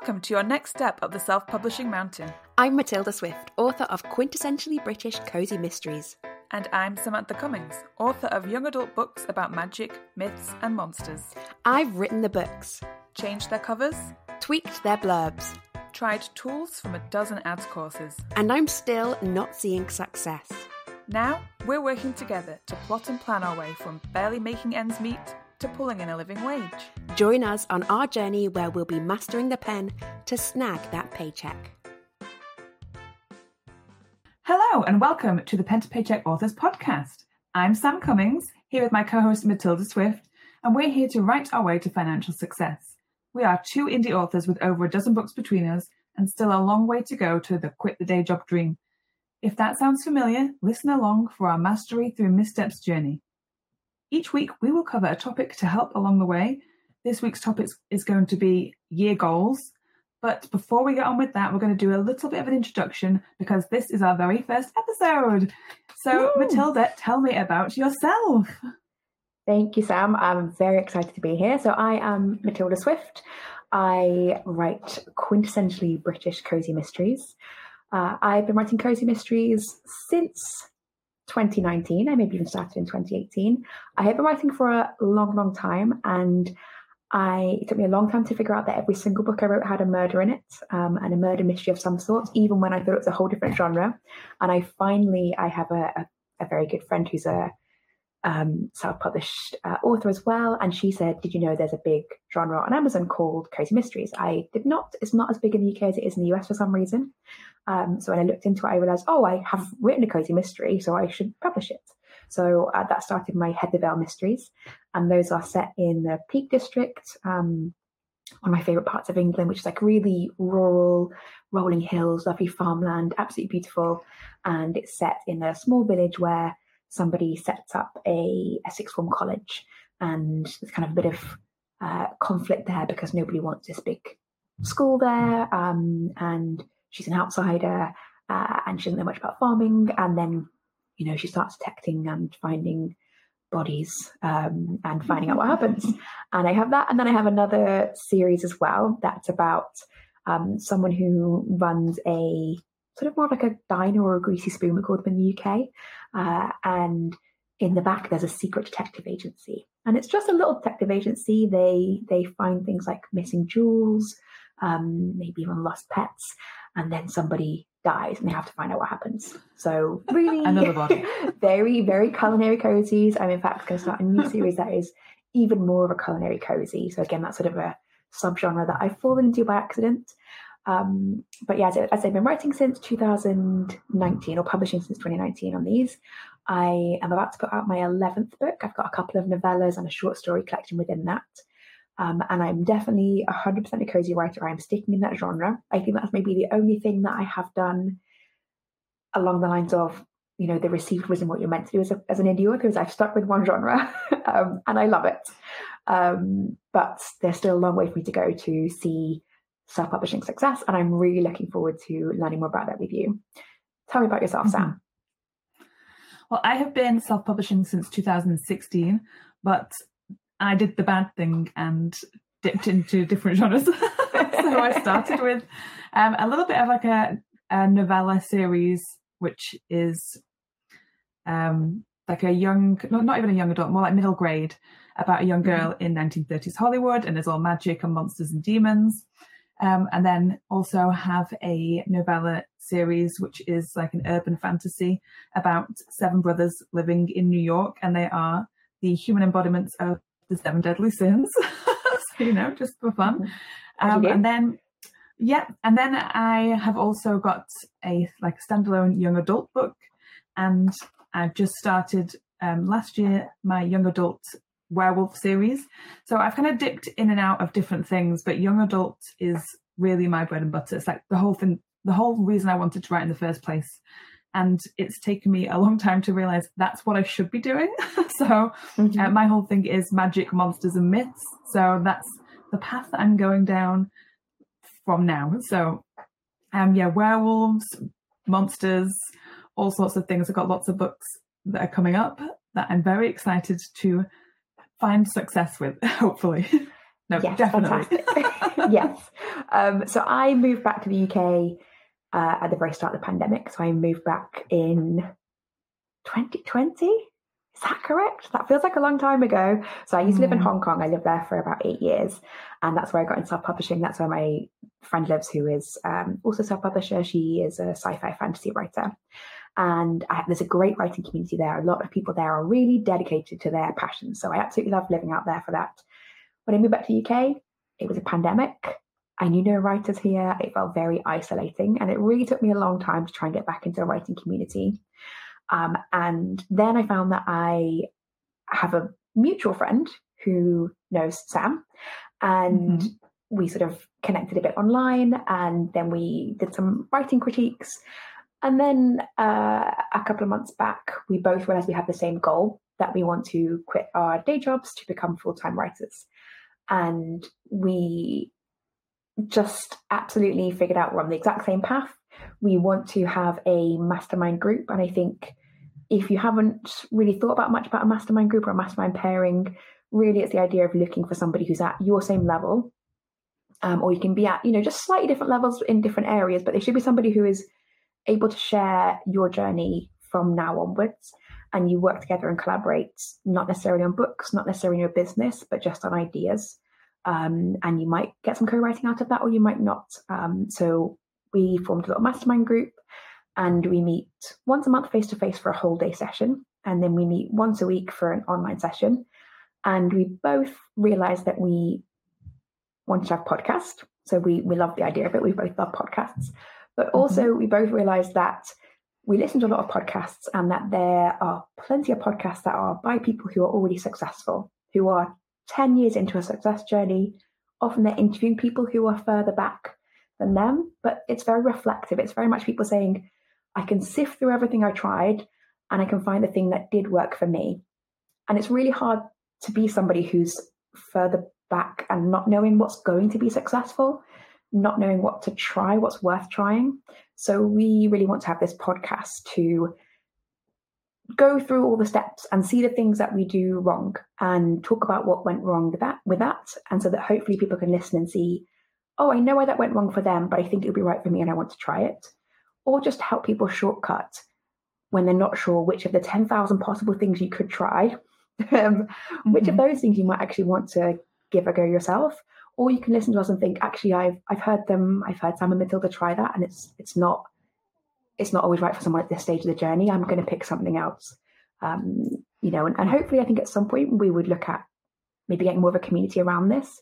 Welcome to your next step up the self publishing mountain. I'm Matilda Swift, author of quintessentially British cozy mysteries. And I'm Samantha Cummings, author of young adult books about magic, myths, and monsters. I've written the books, changed their covers, tweaked their blurbs, tried tools from a dozen ads courses, and I'm still not seeing success. Now, we're working together to plot and plan our way from barely making ends meet to pulling in a living wage. Join us on our journey where we'll be mastering the pen to snag that paycheck. Hello, and welcome to the Pen to Paycheck Authors Podcast. I'm Sam Cummings, here with my co host Matilda Swift, and we're here to write our way to financial success. We are two indie authors with over a dozen books between us, and still a long way to go to the quit the day job dream. If that sounds familiar, listen along for our mastery through missteps journey. Each week, we will cover a topic to help along the way. This week's topic is going to be year goals. But before we get on with that, we're going to do a little bit of an introduction because this is our very first episode. So, Woo. Matilda, tell me about yourself. Thank you, Sam. I'm very excited to be here. So, I am Matilda Swift. I write quintessentially British cozy mysteries. Uh, I've been writing cozy mysteries since 2019. I maybe even started in 2018. I have been writing for a long, long time, and I it took me a long time to figure out that every single book I wrote had a murder in it um, and a murder mystery of some sort, even when I thought it was a whole different genre. And I finally I have a, a, a very good friend who's a um, self-published uh, author as well, and she said, "Did you know there's a big genre on Amazon called cozy mysteries?" I did not. It's not as big in the UK as it is in the US for some reason. Um, so when I looked into it, I realized, oh, I have written a cozy mystery, so I should publish it. So uh, that started my Heathervale mysteries, and those are set in the Peak District, um, one of my favorite parts of England, which is like really rural, rolling hills, lovely farmland, absolutely beautiful. And it's set in a small village where somebody sets up a, a sixth form college, and there's kind of a bit of uh, conflict there because nobody wants this big school there, um, and she's an outsider, uh, and she doesn't know much about farming. And then, you know, she starts detecting and finding bodies um, and finding out what happens. And I have that, and then I have another series as well that's about um, someone who runs a sort of more like a diner or a greasy spoon, we call them in the UK. Uh, and in the back, there's a secret detective agency, and it's just a little detective agency. They they find things like missing jewels, um, maybe even lost pets, and then somebody dies, and they have to find out what happens. So really, another body. very very culinary cozies. I'm in fact going to start a new series that is even more of a culinary cozy. So again, that's sort of a subgenre that I've fallen into by accident. Um, but yeah, as, as I've been writing since 2019 or publishing since 2019 on these, I am about to put out my 11th book. I've got a couple of novellas and a short story collection within that. Um, and I'm definitely 100% a cozy writer. I'm sticking in that genre. I think that's maybe the only thing that I have done along the lines of, you know, the received wisdom, what you're meant to do as, a, as an indie author is I've stuck with one genre um, and I love it. Um, but there's still a long way for me to go to see self publishing success. And I'm really looking forward to learning more about that with you. Tell me about yourself, mm-hmm. Sam. Well, I have been self publishing since 2016, but I did the bad thing and dipped into different genres. so I started with um, a little bit of like a, a novella series, which is um, like a young, not, not even a young adult, more like middle grade, about a young mm-hmm. girl in 1930s Hollywood, and it's all magic and monsters and demons. Um, and then also have a novella series, which is like an urban fantasy about seven brothers living in New York, and they are the human embodiments of the seven deadly sins. so, you know, just for fun. Mm-hmm. Um, and then, yeah, and then I have also got a like a standalone young adult book, and I've just started um, last year my young adult werewolf series. So I've kind of dipped in and out of different things, but young adult is really my bread and butter. It's like the whole thing, the whole reason I wanted to write in the first place. And it's taken me a long time to realize that's what I should be doing. so mm-hmm. uh, my whole thing is magic, monsters, and myths. So that's the path that I'm going down from now. So, um, yeah, werewolves, monsters, all sorts of things. I've got lots of books that are coming up that I'm very excited to find success with, hopefully. No, yes, definitely. yes. um, so I moved back to the UK uh, at the very start of the pandemic. So I moved back in 2020. Is that correct? That feels like a long time ago. So I used to live in hmm. Hong Kong. I lived there for about eight years, and that's where I got into self publishing. That's where my friend lives, who is um, also self publisher. She is a sci fi fantasy writer. And I, there's a great writing community there. A lot of people there are really dedicated to their passions. So I absolutely love living out there for that. When I moved back to the UK, it was a pandemic. I knew no writers here. It felt very isolating. And it really took me a long time to try and get back into a writing community. Um, and then I found that I have a mutual friend who knows Sam. And mm-hmm. we sort of connected a bit online. And then we did some writing critiques. And then uh, a couple of months back, we both realized we had the same goal that we want to quit our day jobs to become full time writers. And we just absolutely figured out we're on the exact same path. We want to have a mastermind group. And I think if you haven't really thought about much about a mastermind group or a mastermind pairing, really it's the idea of looking for somebody who's at your same level. Um, or you can be at, you know, just slightly different levels in different areas, but they should be somebody who is able to share your journey from now onwards. And you work together and collaborate, not necessarily on books, not necessarily in your business, but just on ideas. Um, and you might get some co-writing out of that, or you might not. Um, so we formed a little mastermind group, and we meet once a month face to face for a whole day session, and then we meet once a week for an online session. And we both realized that we want to have podcasts. So we we love the idea of it. We both love podcasts, but mm-hmm. also mm-hmm. we both realized that we listen to a lot of podcasts and that there are plenty of podcasts that are by people who are already successful, who are 10 years into a success journey, often they're interviewing people who are further back than them, but it's very reflective. It's very much people saying, I can sift through everything I tried and I can find the thing that did work for me. And it's really hard to be somebody who's further back and not knowing what's going to be successful, not knowing what to try, what's worth trying. So we really want to have this podcast to go through all the steps and see the things that we do wrong and talk about what went wrong with that with that and so that hopefully people can listen and see oh i know why that went wrong for them but i think it'll be right for me and i want to try it or just help people shortcut when they're not sure which of the 10,000 possible things you could try um, mm-hmm. which of mm-hmm. those things you might actually want to give a go yourself or you can listen to us and think actually i've i've heard them i've heard sam and matilda try that and it's it's not it's not always right for someone at this stage of the journey. I'm going to pick something else. Um, you know, and, and, hopefully, I think at some point we would look at maybe getting more of a community around this,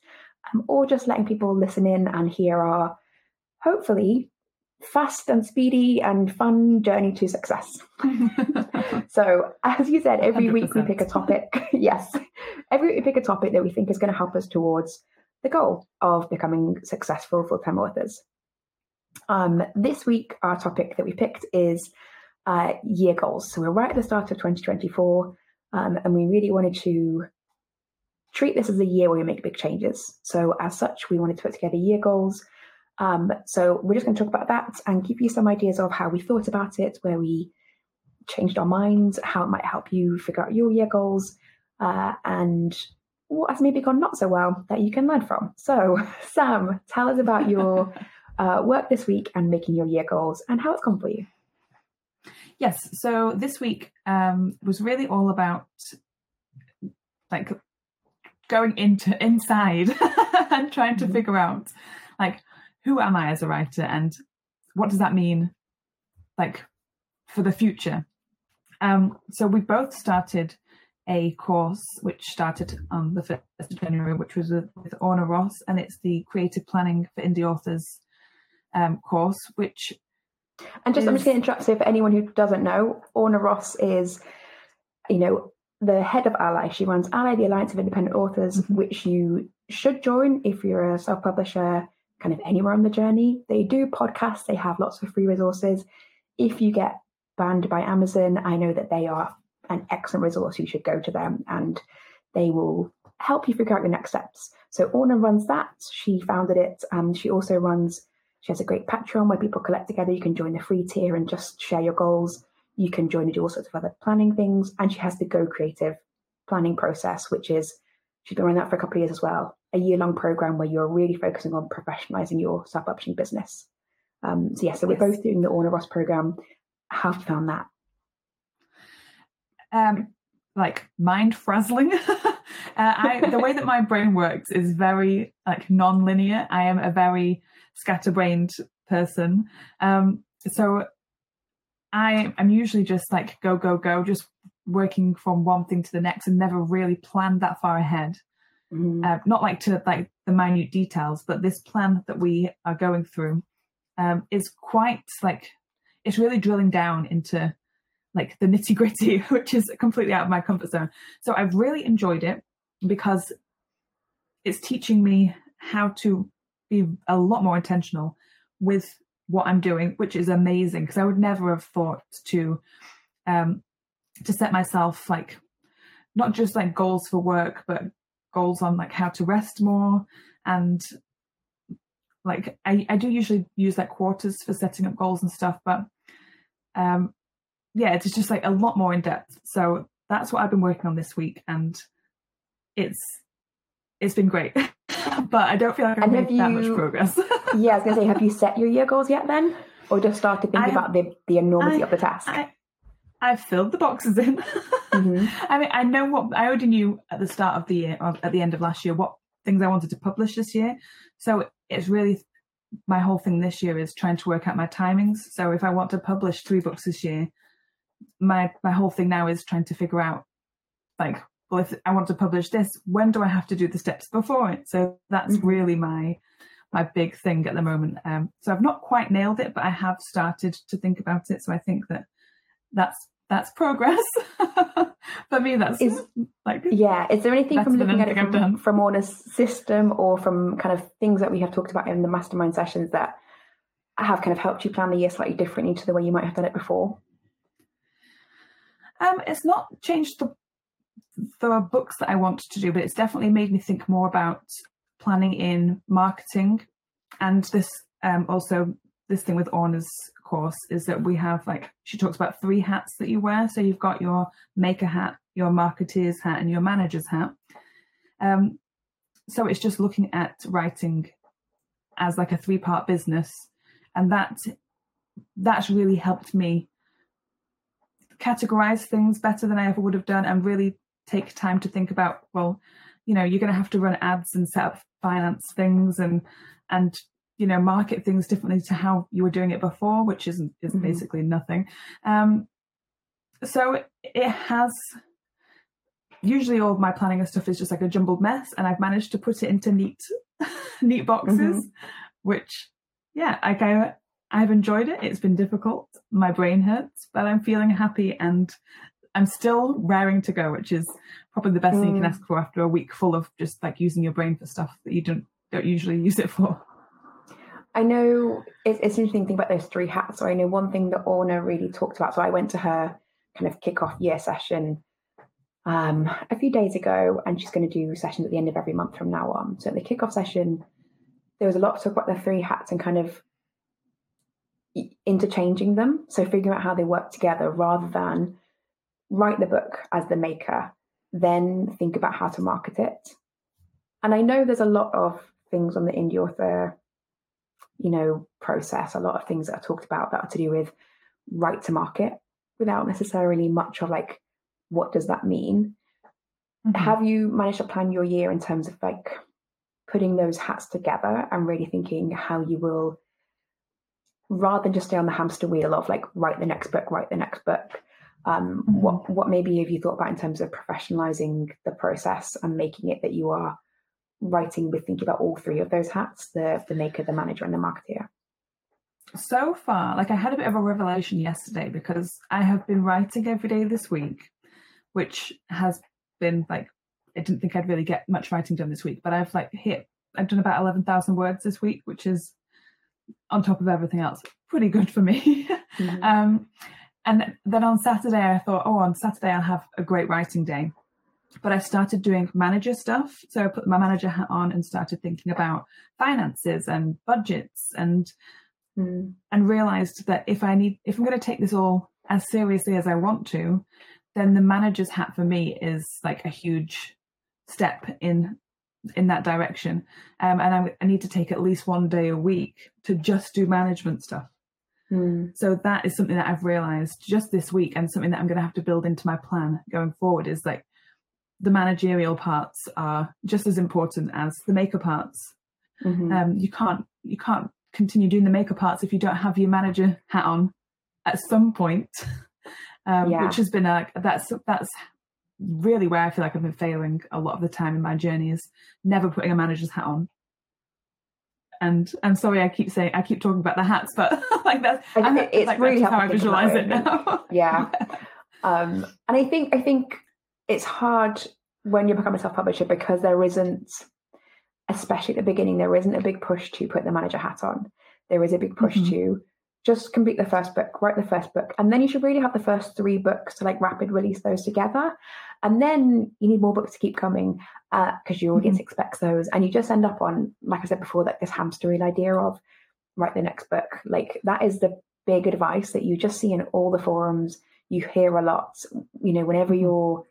um, or just letting people listen in and hear our hopefully fast and speedy and fun journey to success. so, as you said, every 100%. week we pick a topic. yes, every week we pick a topic that we think is going to help us towards the goal of becoming successful full time authors. Um, this week, our topic that we picked is uh, year goals. So we're right at the start of 2024, um, and we really wanted to treat this as a year where we make big changes. So, as such, we wanted to put together year goals. Um, so, we're just going to talk about that and give you some ideas of how we thought about it, where we changed our minds, how it might help you figure out your year goals, uh, and what has maybe gone not so well that you can learn from. So, Sam, tell us about your uh, work this week and making your year goals and how it's gone for you. Yes, so this week um, was really all about like going into inside and trying to mm-hmm. figure out like who am I as a writer and what does that mean like for the future. Um, so we both started a course which started on the 1st of January, which was with, with Orna Ross, and it's the Creative Planning for Indie Authors um, course, which and just is... I'm just going to interrupt. So for anyone who doesn't know, Orna Ross is, you know, the head of ALLi. She runs ALLi, the Alliance of Independent Authors, mm-hmm. which you should join if you're a self-publisher, kind of anywhere on the journey. They do podcasts. They have lots of free resources. If you get banned by Amazon, I know that they are an excellent resource. You should go to them, and they will help you figure out your next steps. So Orna runs that. She founded it, and she also runs she has a great Patreon where people collect together. You can join the free tier and just share your goals. You can join and do all sorts of other planning things. And she has the Go Creative planning process, which is she's been running that for a couple of years as well. a year long program where you're really focusing on professionalizing your self publishing business. Um, so yeah, so we're both doing the Orna Ross program. How have you found that? Um, like mind frazzling. uh, I, the way that my brain works is very like non-linear. I am a very scatterbrained person. Um, so I am usually just like go, go, go, just working from one thing to the next and never really planned that far ahead. Mm-hmm. Uh, not like to like the minute details, but this plan that we are going through um, is quite like it's really drilling down into like the nitty gritty, which is completely out of my comfort zone. So I've really enjoyed it because it's teaching me how to be a lot more intentional with what I'm doing, which is amazing because I would never have thought to um to set myself like not just like goals for work, but goals on like how to rest more and like I, I do usually use like quarters for setting up goals and stuff, but um yeah, it's just like a lot more in depth. So that's what I've been working on this week and it's it's been great. but I don't feel like I've made you, that much progress. yeah, I was gonna say, have you set your year goals yet then? Or just started thinking I, about the, the enormity I, of the task? I, I've filled the boxes in. Mm-hmm. I mean, I know what I already knew at the start of the year, or at the end of last year, what things I wanted to publish this year. So it's really my whole thing this year is trying to work out my timings. So if I want to publish three books this year, my my whole thing now is trying to figure out like well, if I want to publish this, when do I have to do the steps before it? So that's mm-hmm. really my my big thing at the moment. Um, so I've not quite nailed it, but I have started to think about it. So I think that that's that's progress for me. That's is, like yeah. Is there anything from looking at it from, from Orna's system or from kind of things that we have talked about in the mastermind sessions that have kind of helped you plan the year slightly differently to the way you might have done it before? Um, it's not changed the there are books that I want to do, but it's definitely made me think more about planning in marketing. And this um, also this thing with Orna's course is that we have like she talks about three hats that you wear. So you've got your maker hat, your marketeer's hat, and your manager's hat. Um, so it's just looking at writing as like a three part business, and that that's really helped me categorize things better than I ever would have done and really take time to think about well you know you're going to have to run ads and set up finance things and and you know market things differently to how you were doing it before which is is mm-hmm. basically nothing um so it has usually all my planning and stuff is just like a jumbled mess and i've managed to put it into neat neat boxes mm-hmm. which yeah like i i've enjoyed it it's been difficult my brain hurts but i'm feeling happy and I'm still raring to go, which is probably the best mm. thing you can mm. ask for after a week full of just like using your brain for stuff that you don't don't usually use it for. I know it's, it's interesting thing about those three hats. So I know one thing that Orna really talked about. So I went to her kind of kick off year session um, a few days ago, and she's going to do sessions at the end of every month from now on. So at the kickoff session, there was a lot to talk about the three hats and kind of interchanging them. So figuring out how they work together rather than write the book as the maker, then think about how to market it. And I know there's a lot of things on the indie author, you know, process, a lot of things that are talked about that are to do with right to market without necessarily much of like, what does that mean? Mm-hmm. Have you managed to plan your year in terms of like putting those hats together and really thinking how you will, rather than just stay on the hamster wheel of like, write the next book, write the next book, um, mm-hmm. What what maybe have you thought about in terms of professionalizing the process and making it that you are writing with thinking about all three of those hats the the maker, the manager, and the marketer? So far, like I had a bit of a revelation yesterday because I have been writing every day this week, which has been like I didn't think I'd really get much writing done this week, but I've like hit I've done about eleven thousand words this week, which is on top of everything else pretty good for me. Mm-hmm. um, and then on Saturday, I thought, oh, on Saturday I'll have a great writing day. But I started doing manager stuff. So I put my manager hat on and started thinking about finances and budgets and mm. and realized that if I need if I'm going to take this all as seriously as I want to, then the manager's hat for me is like a huge step in in that direction. Um, and I, I need to take at least one day a week to just do management stuff. Mm. So that is something that I've realized just this week and something that I'm going to have to build into my plan going forward is like the managerial parts are just as important as the maker parts. Mhm. Um, you can't you can't continue doing the maker parts if you don't have your manager hat on at some point. Um, Yeah. which has been like that's that's really where I feel like I've been failing a lot of the time in my journey is never putting a manager's hat on. And I'm sorry, I keep saying I keep talking about the hats, but like that's I- it's like, really that's how I helpful to think visualize it. about now. yeah. Um and i think i think it's hard when you become a self-publisher because there isn't especially at the beginning there isn't a big push to put the manager hat on. There is a big push Mhm. to just complete the first book write the first book. And then you should really have the first three books to like rapid release those together and then you need more books to keep coming uh, because your audience mm-hmm. expects those. And you just end up on like i said before like this hamster wheel idea of write the next book. Like that is the big advice that you just see in all the forums. You hear a lot. You know whenever mm-hmm. you're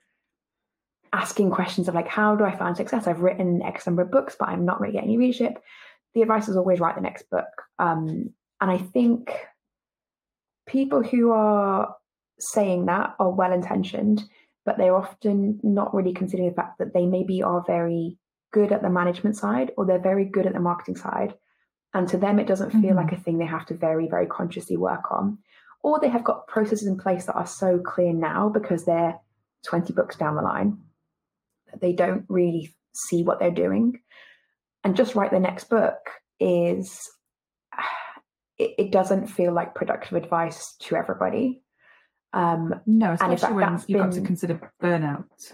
asking questions of like how do i find success? I've written x number of books but i'm not really getting any readership. The advice is always write the next book. Um, and i think people who are saying that are well intentioned but they're often not really considering the fact that they maybe are very good at the management side or they're very good at the marketing side. And to them it doesn't feel Mhm. like a thing they have to very very consciously work on. Or they have got processes in place that are so clear now because they're 20 books down the line that they don't really see what they're doing. And just write the next book is it, it doesn't feel like productive advice to everybody um No, especially when you've got to consider burnout.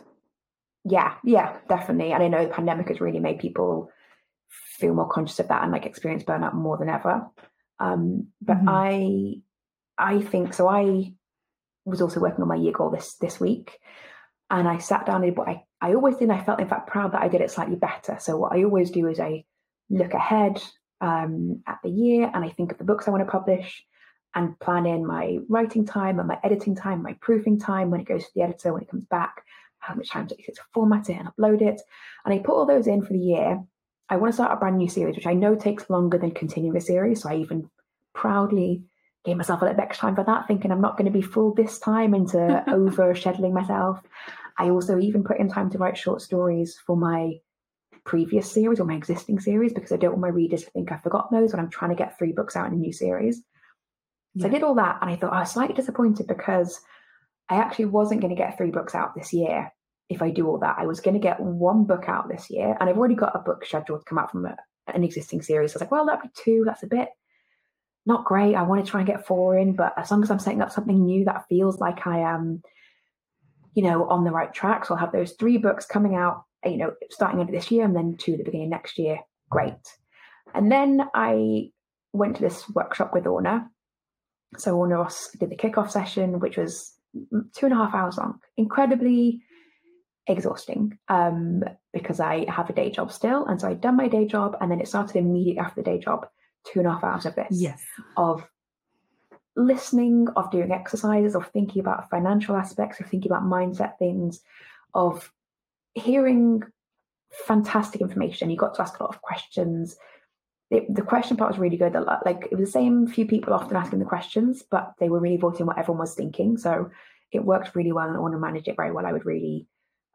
yeah yeah definitely and i know the pandemic has really made people feel more conscious of that and like experience burnout more than ever um but Mhm. i i think so i was also working on my year goal this this week and i sat down and did what i i always did and i felt in fact proud that i did it slightly better so what i always do is i look ahead um at the year and i think of the books i want to publish and plan in my writing time and my editing time my proofing time when it goes to the editor when it comes back how much time it take to format it and upload it. And I put all those in for the year. I want to start a brand new series, which I know takes longer than continuing a series. So I even proudly gave myself a little bit extra time for that, thinking I'm not going to be fooled this time into over scheduling myself. I also even put in time to write short stories for my previous series or my existing series because I don't want my readers to think I've forgotten those when I'm trying to get three books out in a new series. So I did all that and I thought oh, I was slightly disappointed because I actually wasn't going to get three books out this year if I do all that. I was going to get one book out this year and I've already got a book scheduled to come out from a, an existing series. So I was like, well, that'd be two. That's a bit not great. I want to try and get four in, but as long as I'm setting up something new that feels like I am, you know, on the right track. So I'll have those three books coming out, you know, starting end this year and then two at the beginning of next year. Great. And then I went to this workshop with Orna. So Orna Ross did the kickoff session, which was two and a half hours long, incredibly exhausting um, because I have a day job still. And so I'd done my day job and then it started immediately after the day job, two and a half hours of this Yes. of listening, of doing exercises, of thinking about financial aspects, of thinking about mindset things, of hearing fantastic information. You got to ask a lot of questions. It, the question part was really good. Lot- Like it was the same few people often asking the questions, but they were really voicing what everyone was thinking. So it worked really well, and I want to manage it very well. I would really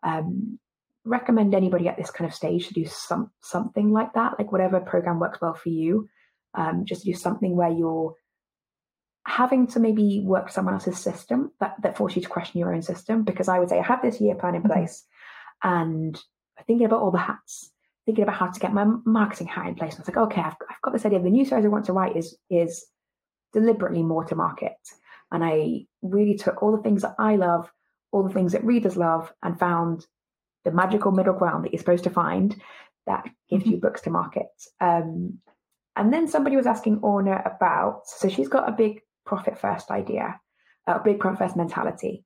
um, recommend anybody at this kind of stage to do some something like that, like whatever program works well for you. Um, just do something where you're having to maybe work someone else's system that, that force you to question your own system. Because I would say I have this year plan in Mhm. place and thinking about all the hats, thinking about how to get my marketing hat in place. And I was like, okay, I've, I've got this idea. The new series I want to write is is deliberately more to market. And I really took all the things that I love, all the things that readers love, and found the magical middle ground that you're supposed to find that gives you books to market. Um, and then somebody was asking Orna about, so she's got a big profit first idea, a big profit first mentality,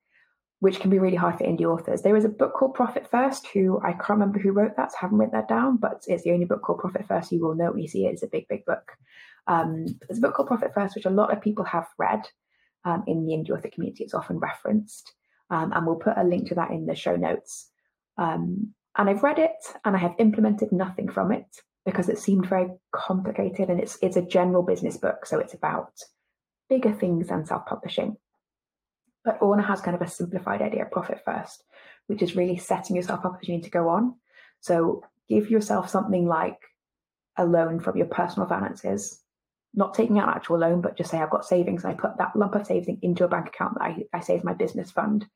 which can be really hard for indie authors. There is a book called Profit First, who I can't remember who wrote that, so I haven't written that down, but it's the only book called Profit First. You will know when you see it. It's a big, big book. Um, there's a book called Profit First, which a lot of people have read um, in the indie author community. It's often referenced, um, and we'll put a link to that in the show notes. Um, And I've read it and I have implemented nothing from it because it seemed very complicated and it's it's a general business book, so it's about bigger things than self-publishing. But Orna has kind of a simplified idea of profit first, which is really setting yourself up opportunity to go on. So give yourself something like a loan from your personal finances, not taking out an actual loan, but just say I've got savings and I put that lump of savings into a bank account that I, I is my business fund.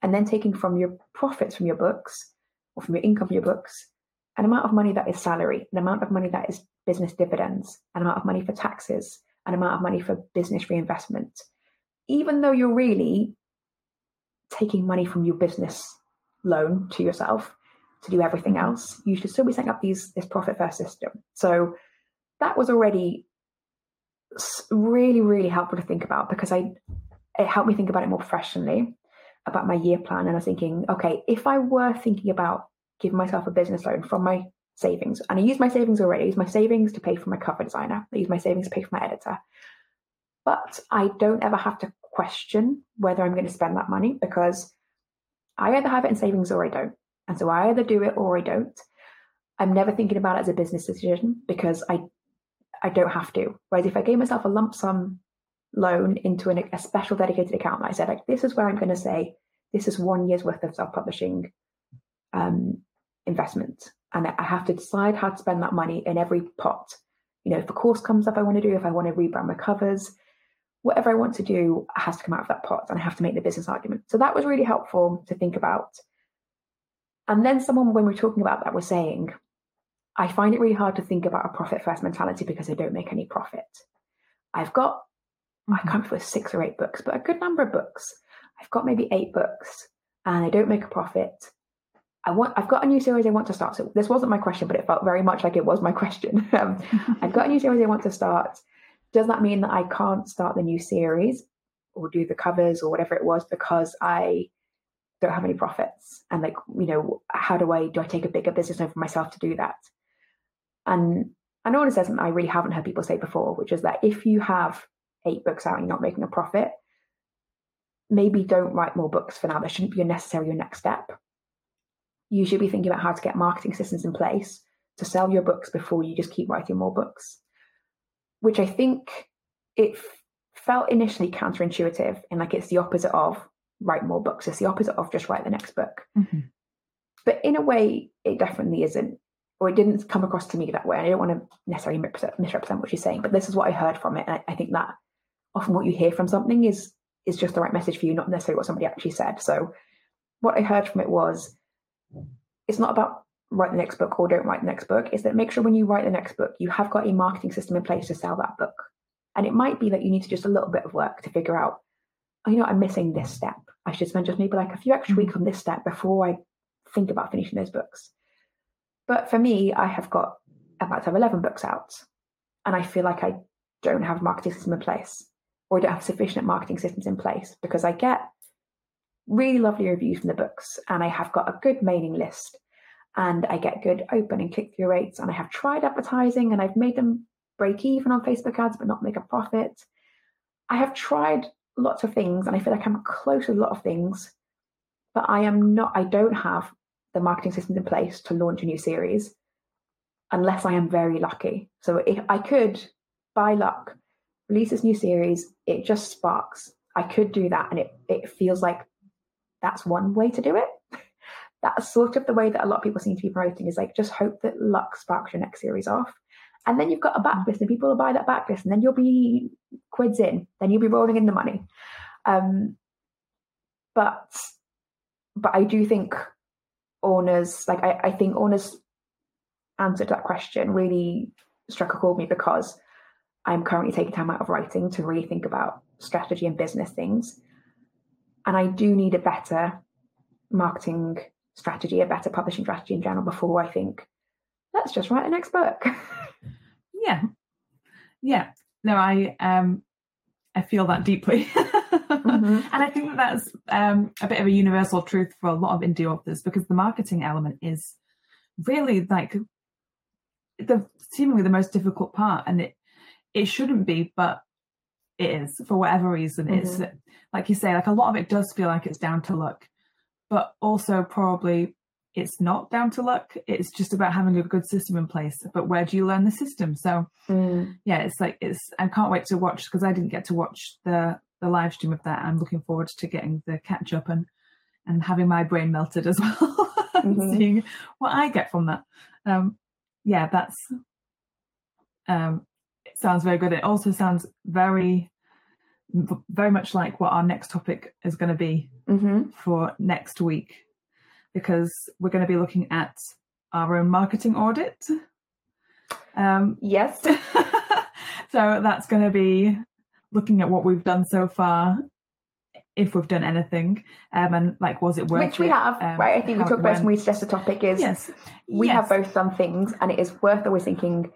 And then taking from your profits from your books or from your income from your books, an amount of money that is salary, an amount of money that is business dividends, an amount of money for taxes, an amount of money for business reinvestment. Even though you're really taking money from your business loan to yourself to do everything else, you should still be setting up these this profit first system. So that was already really, really helpful to think about because I it helped me think about it more professionally about my year plan. And I was thinking, okay, if I were thinking about giving myself a business loan from my savings, and I use my savings already, I use my savings to pay for my cover designer, I use my savings to pay for my editor. But I don't ever have to question whether I'm going to spend that money because I either have it in savings or I don't. And so I either do it or I don't. I'm never thinking about it as a business decision because I I don't have to. Whereas if I gave myself a lump sum loan into an, a special dedicated account, I said like this is where I'm going to say this is one year's worth of self publishing um, investment, and I have to decide how to spend that money in every pot. You know, if a course comes up, I want to do. If I want to rebrand my covers, whatever I want to do has to come out of that pot, and I have to make the business argument. So that was really helpful to think about. And then someone, when we are talking about that, was saying, I find it really hard to think about a profit first mentality because I don't make any profit. I've got, mm-hmm. I can't remember six or eight books, but a good number of books. I've got maybe eight books and I don't make a profit. I want, I've got a new series I want to start. So this wasn't my question, but it felt very much like it was my question. um, I've got a new series I want to start. Does that mean that I can't start the new series or do the covers or whatever it was because I don't have any profits? And like, you know, how do I, do I take a bigger business for myself to do that? And I know it says, and I really haven't heard people say before, which is that if you have eight books out and you're not making a profit, maybe don't write more books for now. That shouldn't be a necessary your next step. You should be thinking about how to get marketing systems in place to sell your books before you just keep writing more books, which I think it felt initially counterintuitive and like it's the opposite of write more books. It's the opposite of just write the next book. Mm-hmm. But in a way, it definitely isn't or it didn't come across to me that way. And I don't want to necessarily misrepresent what she's saying, but this is what I heard from it. And I, I, think that often what you hear from something is is just the right message for you, not necessarily what somebody actually said. So what I heard from it was it's not about write the next book or don't write the next book. Is that make sure when you write the next book, you have got a marketing system in place to sell that book. And it might be that you need to just a little bit of work to figure out, oh, you know, I'm missing this step. I should spend just maybe like a few extra weeks on this step before I think about finishing those books. But for me, I have got about to have 11 books out, and I feel like I don't have a marketing system in place, or I don't have sufficient marketing systems in place because I get really lovely reviews from the books, and I have got a good mailing list, and I get good open and click through rates, and I have tried advertising, and I've made them break even on Facebook ads but not make a profit. I have tried lots of things, and I feel like I'm close to a lot of things, but I am not. I don't have the marketing systems in place to launch a new series unless I am very lucky. So if I could, by luck, release this new series, it just sparks. I could do that, and it it feels like that's one way to do it. That's sort of the way that a lot of people seem to be promoting is like just hope that luck sparks your next series off. And then you've got a backlist, and people will buy that backlist, and then you'll be quids in, then you'll be rolling in the money. Um, but but I do think Orna's like I, I think Orna's answer to that question really struck a chord with me because I'm currently taking time out of writing to really think about strategy and business things. And I do need a better marketing strategy, a better publishing strategy in general before I think, let's just write the next book. yeah. Yeah. No, I um I feel that deeply. mm-hmm. And I think that that's um, a bit of a universal truth for a lot of indie authors because the marketing element is really like the seemingly the most difficult part, and it it shouldn't be, but it is for whatever reason. Mm-hmm. It's like you say, like a lot of it does feel like it's down to luck, but also probably it's not down to luck. It's just about having a good system in place. But where do you learn the system? So Mm. yeah, it's like it's. I can't wait to watch because I didn't get to watch the the live stream of that. I'm looking forward to getting the catch up and and having my brain melted as well, and Mhm. seeing what I get from that. Um, yeah, that's um, it sounds very good. It also sounds very very much like what our next topic is going to be hmm for next week because we're going to be looking at our own marketing audit. Um, Yes. so that's going to be looking at what we've done so far, if we've done anything, um, and like was it worth Which we it, have, um, right? I think we talked about when we suggest a topic is Yes, we yes. have both done things and it is worth always thinking,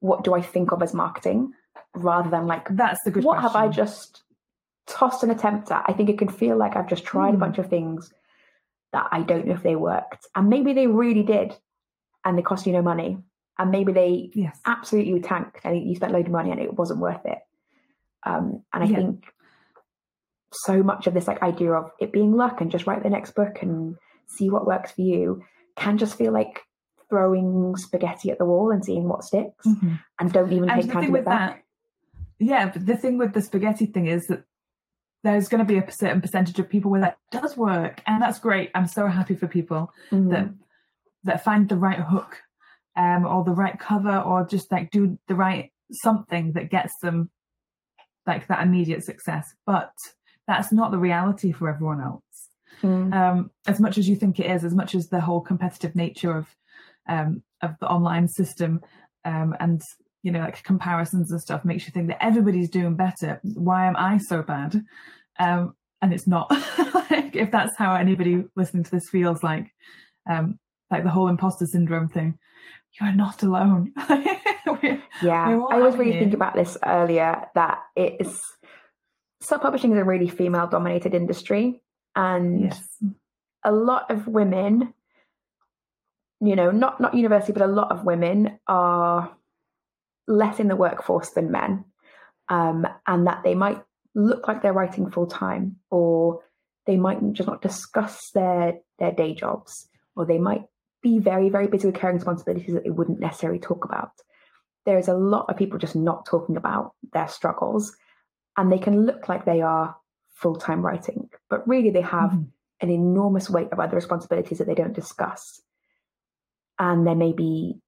what do I think of as marketing? Rather than like, That's the good. what have I just tossed an attempt at? I think it can feel like I've just tried a Hmm. bunch of things that I don't know if they worked. And maybe they really did and they cost you no money. And maybe they Yes. absolutely tanked and you spent a load of money and it wasn't worth it. Um, and I Yeah. think so much of this like idea of it being luck and just write the next book and see what works for you can just feel like throwing spaghetti at the wall and seeing what sticks Mhm. and don't even And take time with look that, yeah, but the thing with the spaghetti thing is that there's going to be a certain percentage of people where that does work, and that's great. I'm so happy for people Mhm. that that find the right hook, um, or the right cover, or just like do the right something that gets them like that immediate success. But that's not the reality for everyone else. Mm. Um, as much as you think it is, as much as the whole competitive nature of um, of the online system um, and you know like comparisons and stuff makes you think that everybody's doing better. Why am I so bad? Um, and it's not. like, if that's how anybody listening to this feels like, um, like the whole imposter syndrome thing, you are not alone. We're- Yeah, we're I was really thinking about this earlier that it is self publishing is a really female dominated industry, and yes. a lot of women, you know, not not university, but a lot of women are less in the workforce than men, um, and that they might look like they're writing full time, or they might just not discuss their their day jobs, or they might be very very busy with caring responsibilities that they wouldn't necessarily talk about. There is a lot of people just not talking about their struggles, and they can look like they are full time writing, but really they have Mhm. an enormous weight of other responsibilities that they don't discuss. And there may be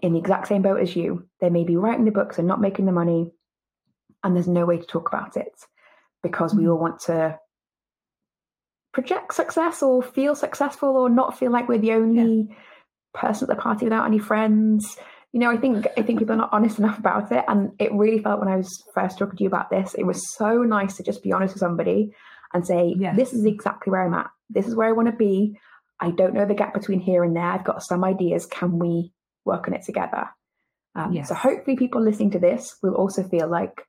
in the exact same boat as you. They may be writing the books and not making the money, and there's no way to talk about it because we Mhm. all want to project success or feel successful or not feel like we're the only person at the party without any friends. You know, I think I think people are not honest enough about it. And it really felt when I was first talking to you about this, it was so nice to just be honest with somebody and say, Yes. this is exactly where I'm at. This is where I want to be. I don't know the gap between here and there. I've got some ideas. Can we work on it together? Um, Yes. So hopefully, people listening to this will also feel like,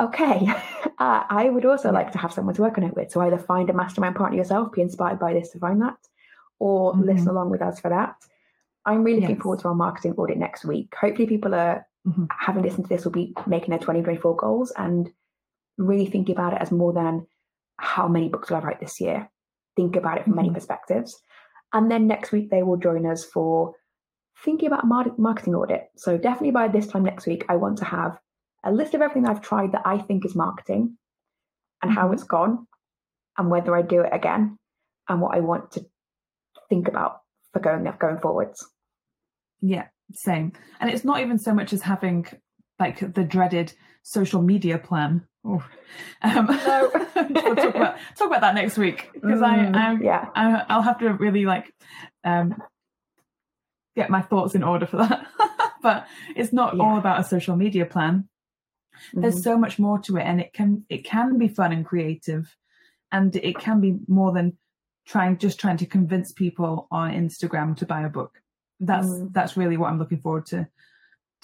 okay, uh, I would also Yeah. like to have someone to work on it with. So either find a mastermind partner yourself, be inspired by this to find that, or Mhm. listen along with us for that. I'm really looking Yes. forward to our marketing audit next week. Hopefully, people are Mhm. having listened to this will be making their 2024 goals and really thinking about it as more than how many books will I write this year. Think about it from many Mhm. perspectives. And then next week, they will join us for thinking about mar- marketing audit. So, definitely by this time next week, I want to have a list of everything I've tried that I think is marketing and how Mhm. it's gone and whether I do it again and what I want to think about for going going forwards. Yeah, same. And it's not even so much as having like the dreaded social media plan. Oh. Um, No. we'll talk about talk about that next week because Mm, I, I, yeah. I I'll have to really like um, get my thoughts in order for that. but it's not Yeah. all about a social media plan. Mhm. There's so much more to it, and it can it can be fun and creative, and it can be more than trying just trying to convince people on Instagram to buy a book. That's Mm. that's really what I'm looking forward to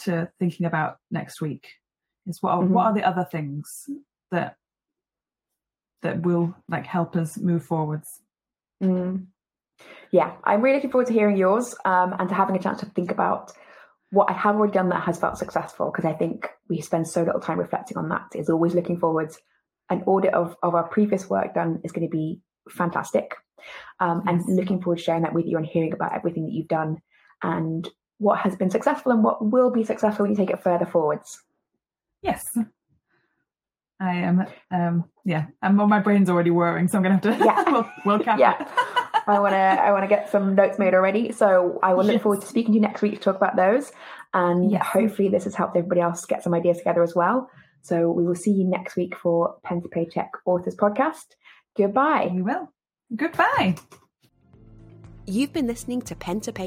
to thinking about next week. Is what are, Mhm. what are the other things that that will like help us move forwards? Mm. Yeah, I'm really looking forward to hearing yours um, and to having a chance to think about what I have already done that has felt successful because I think we spend so little time reflecting on that. Is always looking forwards. An audit of, of our previous work done is going to be fantastic Um, and looking forward to sharing that with you and hearing about everything that you've done and what has been successful and what will be successful when you take it further forwards. Yes. I am. Um, yeah, and my brain's already whirring, so I'm gonna have to. Yeah. we'll, we'll cap Yeah. it. I want to I want to get some notes made already. So I will look Yes. forward to speaking to you next week to talk about those. And Yes. hopefully this has helped everybody else get some ideas together as well. So we will see you next week for Pen to Paycheck Authors Podcast. Goodbye. You will. Goodbye. You've been listening to Pen to Paycheck